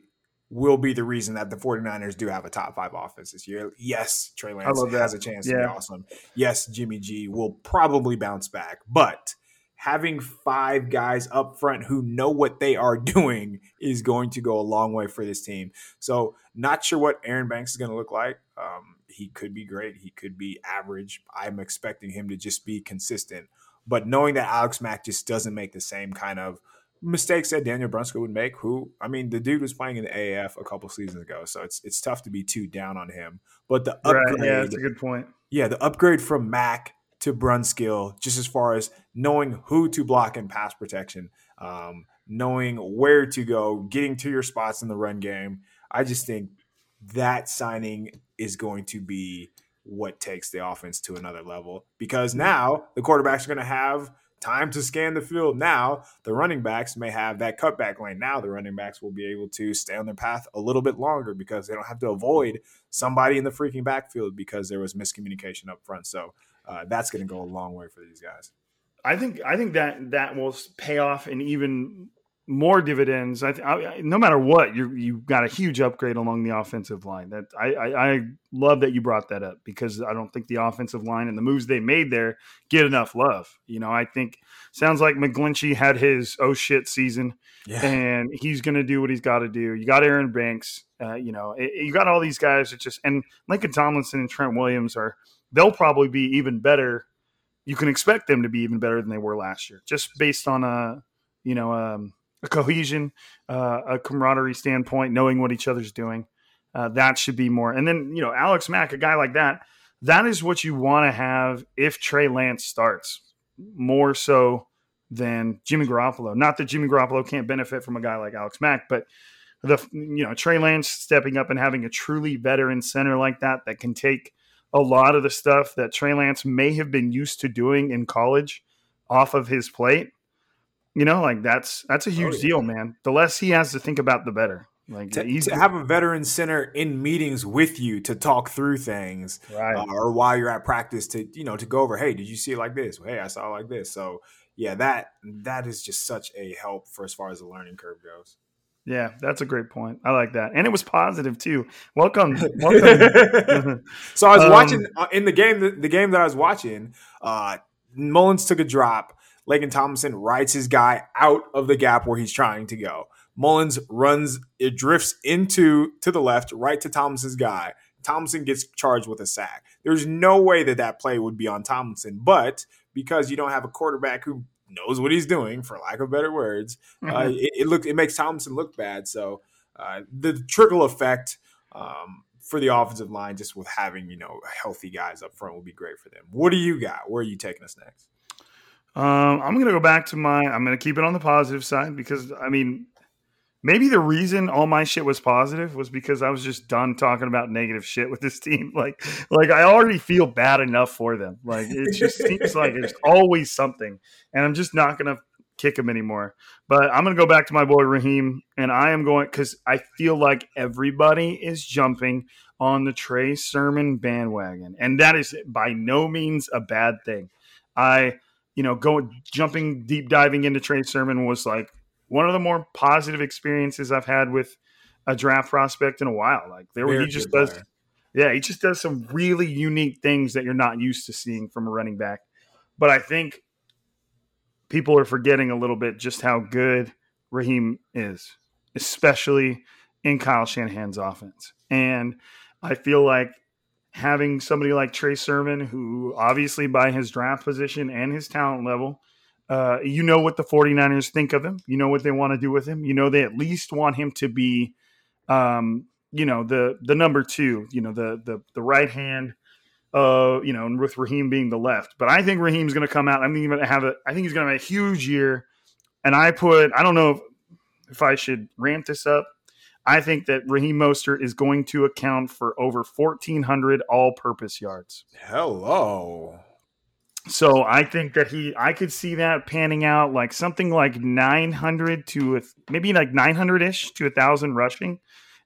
Speaker 2: will be the reason that the 49ers do have a top five offense this year. Yes, Trey Lance has a chance to be awesome. Yes, Jimmy G will probably bounce back, but having five guys up front who know what they are *laughs* doing is going to go a long way for this team. So, not sure what Aaron Banks is going to look like. Um, he could be great. He could be average. I'm expecting him to just be consistent. But knowing that Alex Mack just doesn't make the same kind of mistakes that Daniel Brunskill would make, who I mean, the dude was playing in the AAF a couple seasons ago, so it's it's tough to be too down on him. But the upgrade,
Speaker 1: Right. Yeah, that's a good point.
Speaker 2: yeah, the upgrade from Mack to Brunskill, just as far as knowing who to block in pass protection, um, knowing where to go, getting to your spots in the run game. I just think that signing is going to be what takes the offense to another level because now the quarterbacks are going to have time to scan the field. Now the running backs may have that cutback lane. Now the running backs will be able to stay on their path a little bit longer because they don't have to avoid somebody in the freaking backfield because there was miscommunication up front. So uh, that's going to go a long way for these guys.
Speaker 1: I think I think that that will pay off in even more dividends. I, th- I no matter what, you you got a huge upgrade along the offensive line. That I, I I love that you brought that up because I don't think the offensive line and the moves they made there get enough love. You know, I think sounds like McGlinchey had his oh shit season
Speaker 2: Yeah.
Speaker 1: and he's going to do what he's got to do. You got Aaron Banks, uh, you know, it- you got all these guys that just and Laken Tomlinson and Trent Williams are they'll probably be even better. You can expect them to be even better than they were last year, just based on a you know um, a cohesion, uh, a camaraderie standpoint, knowing what each other's doing. Uh, that should be more. And then you know Alex Mack, a guy like that, that is what you want to have if Trey Lance starts more so than Jimmy Garoppolo. Not that Jimmy Garoppolo can't benefit from a guy like Alex Mack, but the you know Trey Lance stepping up and having a truly veteran center like that that can take a lot of the stuff that Trey Lance may have been used to doing in college off of his plate. You know, like that's that's a huge
Speaker 2: yeah.
Speaker 1: deal, man. The less he has to think about, the better. Like
Speaker 2: to, to have a veteran center in meetings with you to talk through things
Speaker 1: right.
Speaker 2: uh, or while you're at practice to you know to go over hey did you see it like this hey i saw it like this so yeah that that is just such a help for as far as the learning curve goes
Speaker 1: Yeah, that's a great point. I like that, and it was positive too. Welcome, welcome. *laughs*
Speaker 2: so I was
Speaker 1: Um,
Speaker 2: watching uh, in the game. The, the game that I was watching, uh, Mullens took a drop. Laken Tomlinson rides his guy out of the gap where he's trying to go. Mullens runs, it drifts into to the left, right to Tomlinson's guy. Tomlinson gets charged with a sack. There's no way that that play would be on Tomlinson, but because you don't have a quarterback who knows what he's doing, for lack of better words,
Speaker 1: Mm-hmm.
Speaker 2: uh, it, it look it makes Tomlinson look bad. So uh, the trickle effect um, for the offensive line, just with having you know healthy guys up front, will be great for them. What do you got? Where are you taking us next?
Speaker 1: Um, I'm gonna go back to my. I'm gonna keep it on the positive side because I mean, maybe the reason all my shit was positive was because I was just done talking about negative shit with this *laughs* team. Like, like I already feel bad enough for them. Like it just seems like there's *laughs* always something, and I'm just not gonna kick him anymore. But I'm gonna go back to my boy Raheem, and I am going because I feel like everybody is jumping on the Trey Sermon bandwagon, and that is by no means a bad thing. I, you know, going jumping deep diving into Trey Sermon was like one of the more positive experiences I've had with a draft prospect in a while. Like there,
Speaker 2: Very
Speaker 1: he just does.
Speaker 2: player.
Speaker 1: Yeah, he just does some really unique things that you're not used to seeing from a running back. But I think people are forgetting a little bit just how good Raheem is, especially in Kyle Shanahan's offense. And I feel like having somebody like Trey Sermon, who obviously by his draft position and his talent level, uh, you know what the 49ers think of him. You know what they want to do with him. You know they at least want him to be, um, you know, the the number two. You know, the the the right hand. Uh, you know, and with Raheem being the left, but I think Raheem's going to come out. I think he's going to have a. I think he's going to have a huge year. And I put. I don't know if, if I should ramp this up. I think that Raheem Mostert is going to account for over 1,400 all-purpose yards.
Speaker 2: Hello.
Speaker 1: So I think that he, I could see that panning out like something like 900 to maybe like 900 ish to a thousand rushing,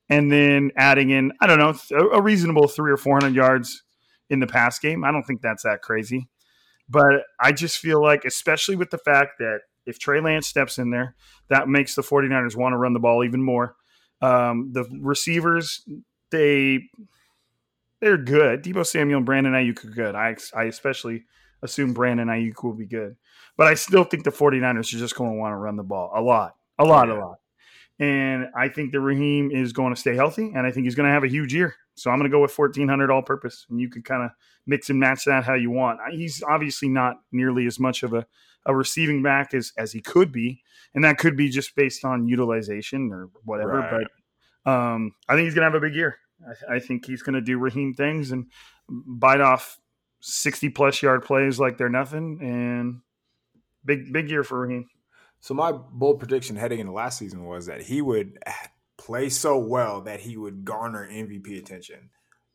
Speaker 1: and then adding in I don't know a, a reasonable three or 400 yards in the pass game. I don't think that's that crazy, but I just feel like, especially with the fact that if Trey Lance steps in there, that makes the 49ers want to run the ball even more. Um, the receivers, they they're good. Deebo Samuel and Brandon Aiyuk are good. I I especially assume Brandon Aiyuk will be good. But I still think the 49ers are just going to want to run the ball a lot, a lot, a lot. And I think that Raheem is going to stay healthy, and I think he's going to have a huge year. So I'm going to go with 1,400 all purpose, and you can kind of mix and match that how you want. He's obviously not nearly as much of a, a receiving back as, as he could be, and that could be just based on utilization or whatever.
Speaker 2: Right.
Speaker 1: But um, I think he's going to have a big year. I, I think he's going to do Raheem things and bite off 60 plus yard plays like they're nothing, and big big year for Raheem.
Speaker 2: So my bold prediction heading into last season was that he would play so well that he would garner MVP attention.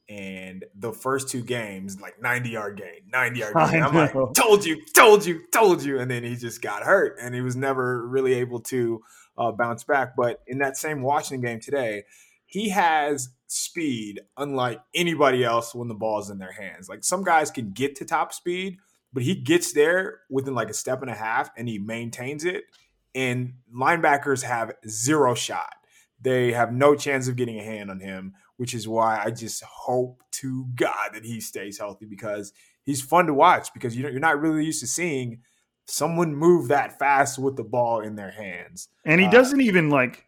Speaker 2: And the first two games, like 90 yard gain, 90 yard *laughs* gain. I'm like, told you, told you, told you. And then he just got hurt and he was never really able to uh, bounce back. But in that same Washington game today, he has speed unlike anybody else when the ball's in their hands. Like some guys can get to top speed, but he gets there within like a step and a half and he maintains it. And linebackers have zero shot. They have no chance of getting a hand on him, which is why I just hope to God that he stays healthy because he's fun to watch because you you're not really used to seeing someone move that fast with the ball in their hands.
Speaker 1: And he
Speaker 2: Uh,
Speaker 1: doesn't even like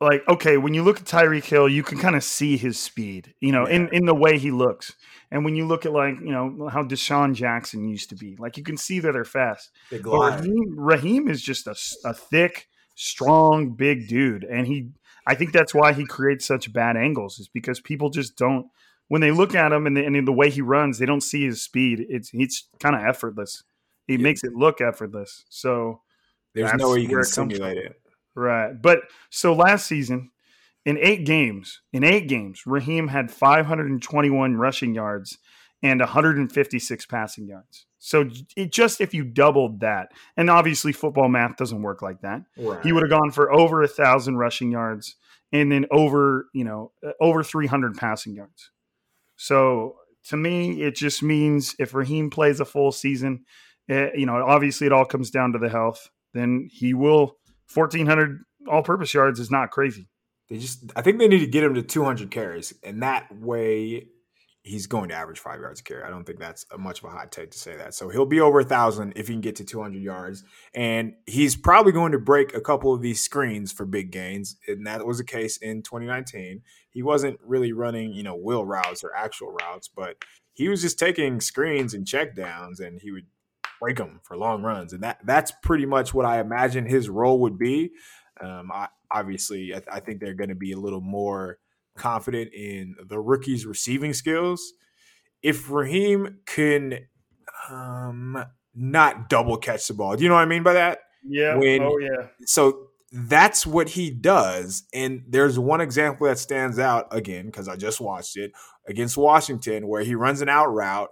Speaker 1: like okay, when you look at Tyreek Hill, you can kind of see his speed, you know, in in the way he looks. And when you look at like, you know, how DeSean Jackson used to be, like you can see that they're fast.
Speaker 2: Glide.
Speaker 1: Raheem, Raheem is just a, a thick, strong, big dude, and he. I think that's why he creates such bad angles, is because people just don't. When they look at him and the, and in the way he runs, they don't see his speed. It's it's kind of effortless. He
Speaker 2: Yeah.
Speaker 1: makes it look effortless. So
Speaker 2: There's no way you can simulate it.
Speaker 1: Right. But so last season, in eight games, in eight games, Raheem had 521 rushing yards and 156 passing yards. So it just if you doubled that, and obviously football math doesn't work like that,
Speaker 2: Right.
Speaker 1: he would have gone for over a thousand rushing yards and then over, you know, uh, over 300 passing yards. So to me, it just means if Raheem plays a full season, eh, you know, obviously it all comes down to the health. Then he will 1,400 all-purpose yards is not crazy.
Speaker 2: They just, I think they need to get him to 200 carries, and that way he's going to average five yards a carry. I don't think that's much of a hot take to say that. So he'll be over a thousand if he can get to 200 yards, and he's probably going to break a couple of these screens for big gains, and that was the case in 2019. He wasn't really running, you know, wheel routes or actual routes, but he was just taking screens and check downs, and he would break them for long runs, and that that's pretty much what I imagine his role would be. Um, I, obviously, I, I think they're going to be a little more confident in the rookie's receiving skills. If Raheem can um, not double catch the ball, do you know what I mean by that?
Speaker 1: Yeah.
Speaker 2: When-
Speaker 1: oh yeah.
Speaker 2: So that's what he does. And there's one example that stands out again because I just watched it against Washington where he runs an out route.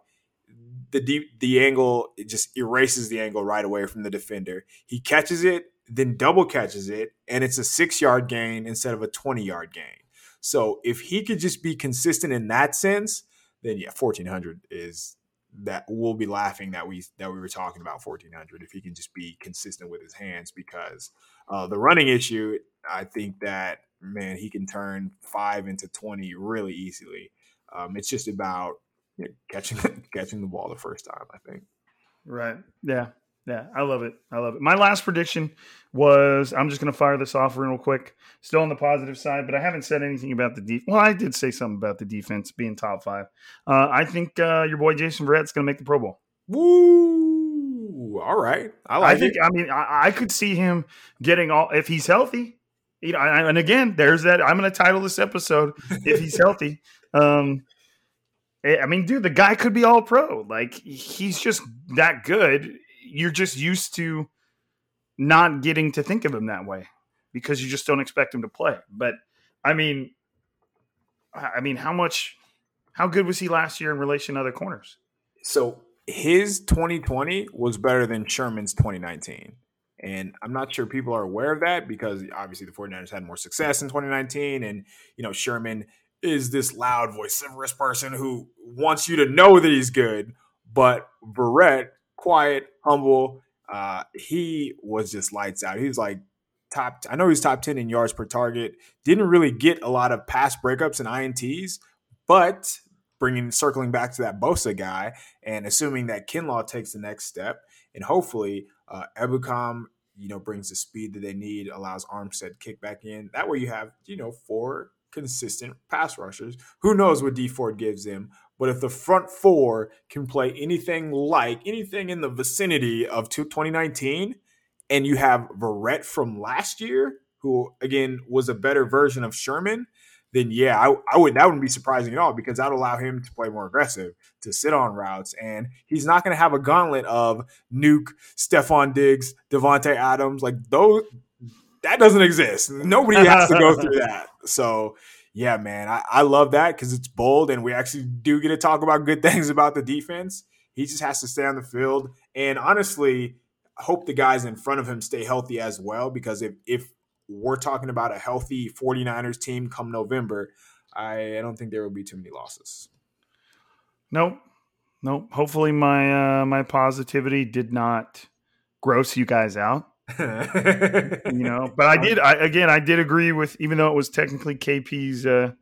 Speaker 2: The deep, the angle it just erases the angle right away from the defender. He catches it, then double catches it, and it's a six yard gain instead of a 20 yard gain. So if he could just be consistent in that sense, then yeah, 1400 is that we'll be laughing that we that we were talking about 1400 if he can just be consistent with his hands because uh, the running issue, I think that man, he can turn five into twenty really easily. Um, it's just about you know, catching *laughs* catching the ball the first time. I think.
Speaker 1: Right. Yeah. Yeah. I love it. I love it. My last prediction was I'm just going to fire this off real quick. Still on the positive side, but I haven't said anything about the defense. Well, I did say something about the defense being top five. Uh, I think uh, your boy Jason Verrett's going to make the Pro Bowl.
Speaker 2: Woo! All right, I like
Speaker 1: I think.
Speaker 2: it.
Speaker 1: I mean, I, I could see him getting all if he's healthy. You know, and again, there's that. I'm going to title this episode if he's *laughs* healthy. Um, Eh, I mean, dude, the guy could be all pro. Like he's just that good. You're just used to not getting to think of him that way because you just don't expect him to play. But I mean, I I mean, how much? How good was he last year in relation to other corners?
Speaker 2: So his 2020 was better than Sherman's 2019. And I'm not sure people are aware of that because obviously the 49ers had more success in 2019. And, you know, Sherman is this loud, vociferous person who wants you to know that he's good. But Verrett, quiet, humble, uh, he was just lights out. He was like top, I know he's top 10 in yards per target. Didn't really get a lot of pass breakups and INTs, but bringing circling back to that Bosa guy and assuming that Kinlaw takes the next step and hopefully uh, Ebukam, you know, brings the speed that they need, allows Armstead kick back in. That way you have, you know, four consistent pass rushers. Who knows what Dee Ford gives them? But if the front four can play anything like anything in the vicinity of 2019, and you have Verrett from last year, who again was a better version of Sherman, then yeah, I, I would that wouldn't be surprising at all because that would allow him to play more aggressive, to sit on routes, and he's not going to have a gauntlet of Nuke, Stefon Diggs, Davante Adams, like those. That doesn't exist. Nobody has to go through *laughs* that. So yeah, man, I, I love that because it's bold, and we actually do get to talk about good *laughs* things about the defense. He just has to stay on the field, and honestly, I hope the guys in front of him stay healthy as well because if if we're talking about a healthy 49ers team come November, I, I don't think there will be too many losses.
Speaker 1: Nope. Nope. Hopefully my uh my positivity did not gross you guys out. You know, *laughs* but I did I again I did agree with even though it was technically KP's uh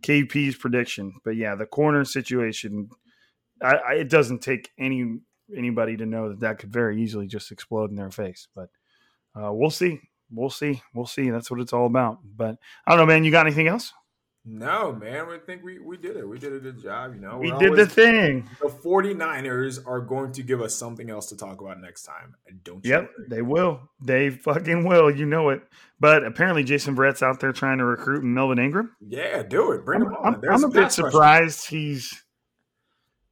Speaker 1: KP's prediction. But yeah, the corner situation I, I it doesn't take any anybody to know that that could very easily just explode in their face, but uh we'll see. We'll see. We'll see. That's what it's all about. But I don't know, man. You got anything else?
Speaker 2: No, man, I think we, we did it. We did a good job, you know.
Speaker 1: We
Speaker 2: We're
Speaker 1: did the thing.
Speaker 2: The 49ers are going to give us something else to talk about next time. Don't you
Speaker 1: Yep,
Speaker 2: worry.
Speaker 1: they will. They fucking will. You know it. But apparently, Jason Verrett's out there trying to recruit Melvin Ingram.
Speaker 2: Yeah, do it. Bring
Speaker 1: I'm,
Speaker 2: him on.
Speaker 1: I'm- I'm a bit surprised he's.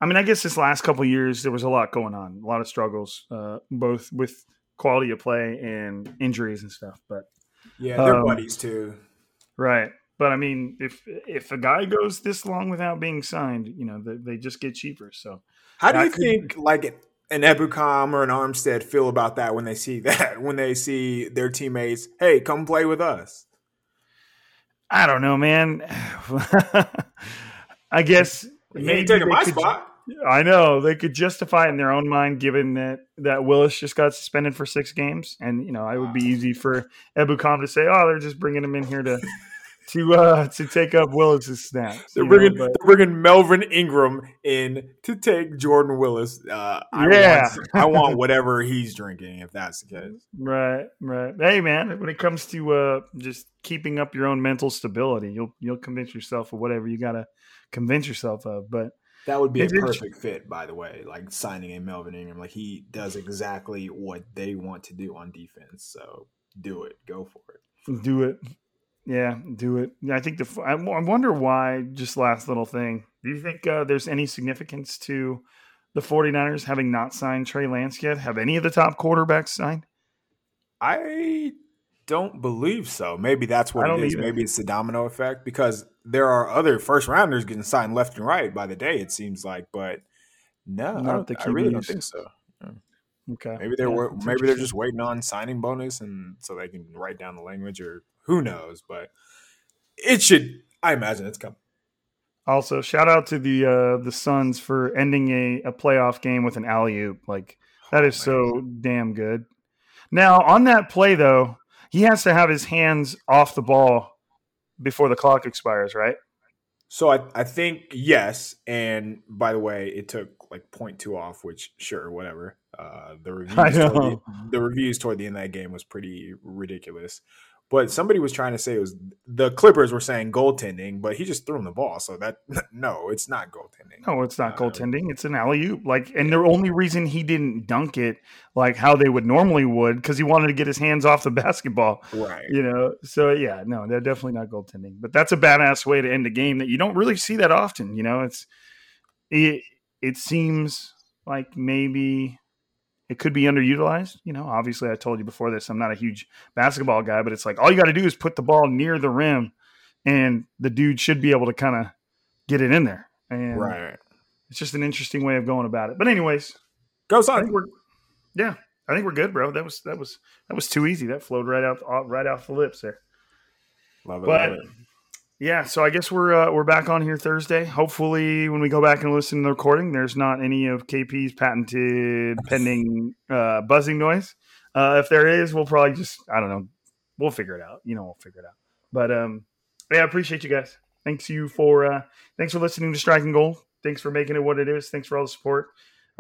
Speaker 1: I mean, I guess this last couple of years there was a lot going on, a lot of struggles, uh, both with quality of play and injuries and stuff. But
Speaker 2: Yeah, they're
Speaker 1: Um,
Speaker 2: buddies too.
Speaker 1: right, but I mean, if if a guy goes this long without being signed, you know, they, they just get cheaper. So
Speaker 2: How do you
Speaker 1: could-
Speaker 2: think like an Ebukam or an Armstead feel about that when they see *laughs* that? When they see their teammates, hey, come play with us.
Speaker 1: I don't know, man. *laughs* I guess
Speaker 2: You
Speaker 1: maybe
Speaker 2: taking my
Speaker 1: could-
Speaker 2: spot.
Speaker 1: I know they could justify it in their own mind, given that that Willis just got suspended for six games, and you know it would be easy for Ebukam to say, "Oh, they're just bringing him in here to to uh to take up Willis's snaps."
Speaker 2: They're
Speaker 1: know,
Speaker 2: bringing,
Speaker 1: but-
Speaker 2: they're bringing Melvin Ingram in to take Jordan Willis. Uh, I
Speaker 1: Yeah.
Speaker 2: want, I want whatever he's drinking, if that's the case.
Speaker 1: right, right. Hey, man, when it comes to uh just keeping up your own mental stability, you'll you'll convince yourself of whatever you got to convince yourself of. But
Speaker 2: That would be a perfect fit, by the way. Like signing a Melvin Ingram, like he does exactly what they want to do on defense. So do it, go for it.
Speaker 1: do it. Yeah, do it. I think the I wonder why. Just last little thing. Do you think uh, there's any significance to the 49ers having not signed Trey Lance yet? Have any of the top quarterbacks signed?
Speaker 2: I don't believe so. Maybe that's what it
Speaker 1: either.
Speaker 2: Maybe it's the domino effect because there are other first rounders getting signed left and right by the day. It seems like, but no, I, I really don't think so.
Speaker 1: Okay,
Speaker 2: Maybe they're
Speaker 1: Yeah,
Speaker 2: maybe they're just waiting on signing bonus and so they can write down the language or who knows. But it should. I imagine it's coming.
Speaker 1: Also, shout out to the uh, the Suns for ending a, a playoff game with an alley oop. Like that is so damn good. Now on that play though, he has to have his hands off the ball before the clock expires, right?
Speaker 2: So I, I think yes. And by the way, it took like 0.2 off, which sure, whatever. Uh, the *laughs* reviews toward the, the reviews toward the end of that game was pretty ridiculous. But somebody was trying to say it was the Clippers were saying goaltending, but he just threw him the ball. So that *laughs* no, it's not goaltending.
Speaker 1: No, it's not
Speaker 2: Um,
Speaker 1: goaltending. It's an alley oop. Like, and the only reason he didn't dunk it like how they would normally would because he wanted to get his hands off the *laughs* basketball.
Speaker 2: Right.
Speaker 1: You know, so yeah, no, they're definitely not goaltending. But that's a badass way to end a game that you don't really see that often. You know, it's it. It seems like maybe it could be underutilized. You know, obviously, I told you before this, I'm not a huge basketball guy, but it's like all you got to do is put the ball near the rim, and the dude should be able to kind of get it in there. And
Speaker 2: Right.
Speaker 1: it's just an interesting way of going about it. But anyways,
Speaker 2: Go
Speaker 1: we're yeah, I think we're good, bro. That was that was that was too easy. That flowed right out right off the lips there.
Speaker 2: Love it.
Speaker 1: But
Speaker 2: love it.
Speaker 1: Yeah, so I guess we're uh, we're back on here Thursday. Hopefully, when we go back and listen to the recording, there's not any of KP's patented pending uh, buzzing noise. Uh, if there is, we'll probably just I don't know. We'll figure it out. You know, we'll figure it out. But um, yeah, I appreciate you guys. Thanks you for uh, thanks for listening to Striking Gold. Thanks for making it what it is. Thanks for all the support.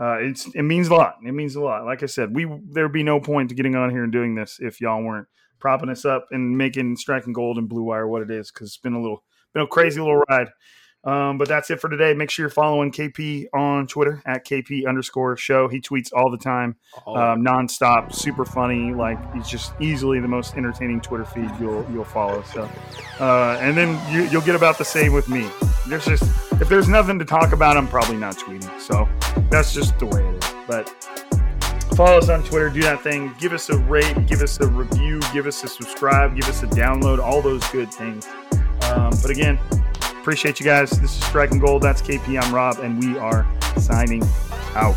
Speaker 1: Uh, it's it means a lot. It means a lot. Like I said, we there'd be no point to getting on here and doing this if y'all weren't propping us up and making Striking Gold and Blue Wire what it is because it's been a little been a crazy little ride. Um, but that's it for today. Make sure you're following KP on Twitter at KP underscore show. He tweets all the time, um, nonstop, super funny. Like he's just easily the most entertaining Twitter feed you'll you'll follow. So, uh, and then you, you'll get about the same with me. There's just if there's nothing to talk about, I'm probably not tweeting. So that's just the way it is. But follow us on Twitter, do that thing, give us a rate, give us a review, give us a subscribe, give us a download, all those good things. Um, but again, appreciate you guys. This is Striking Gold. That's KP. I'm Rob, and we are signing out.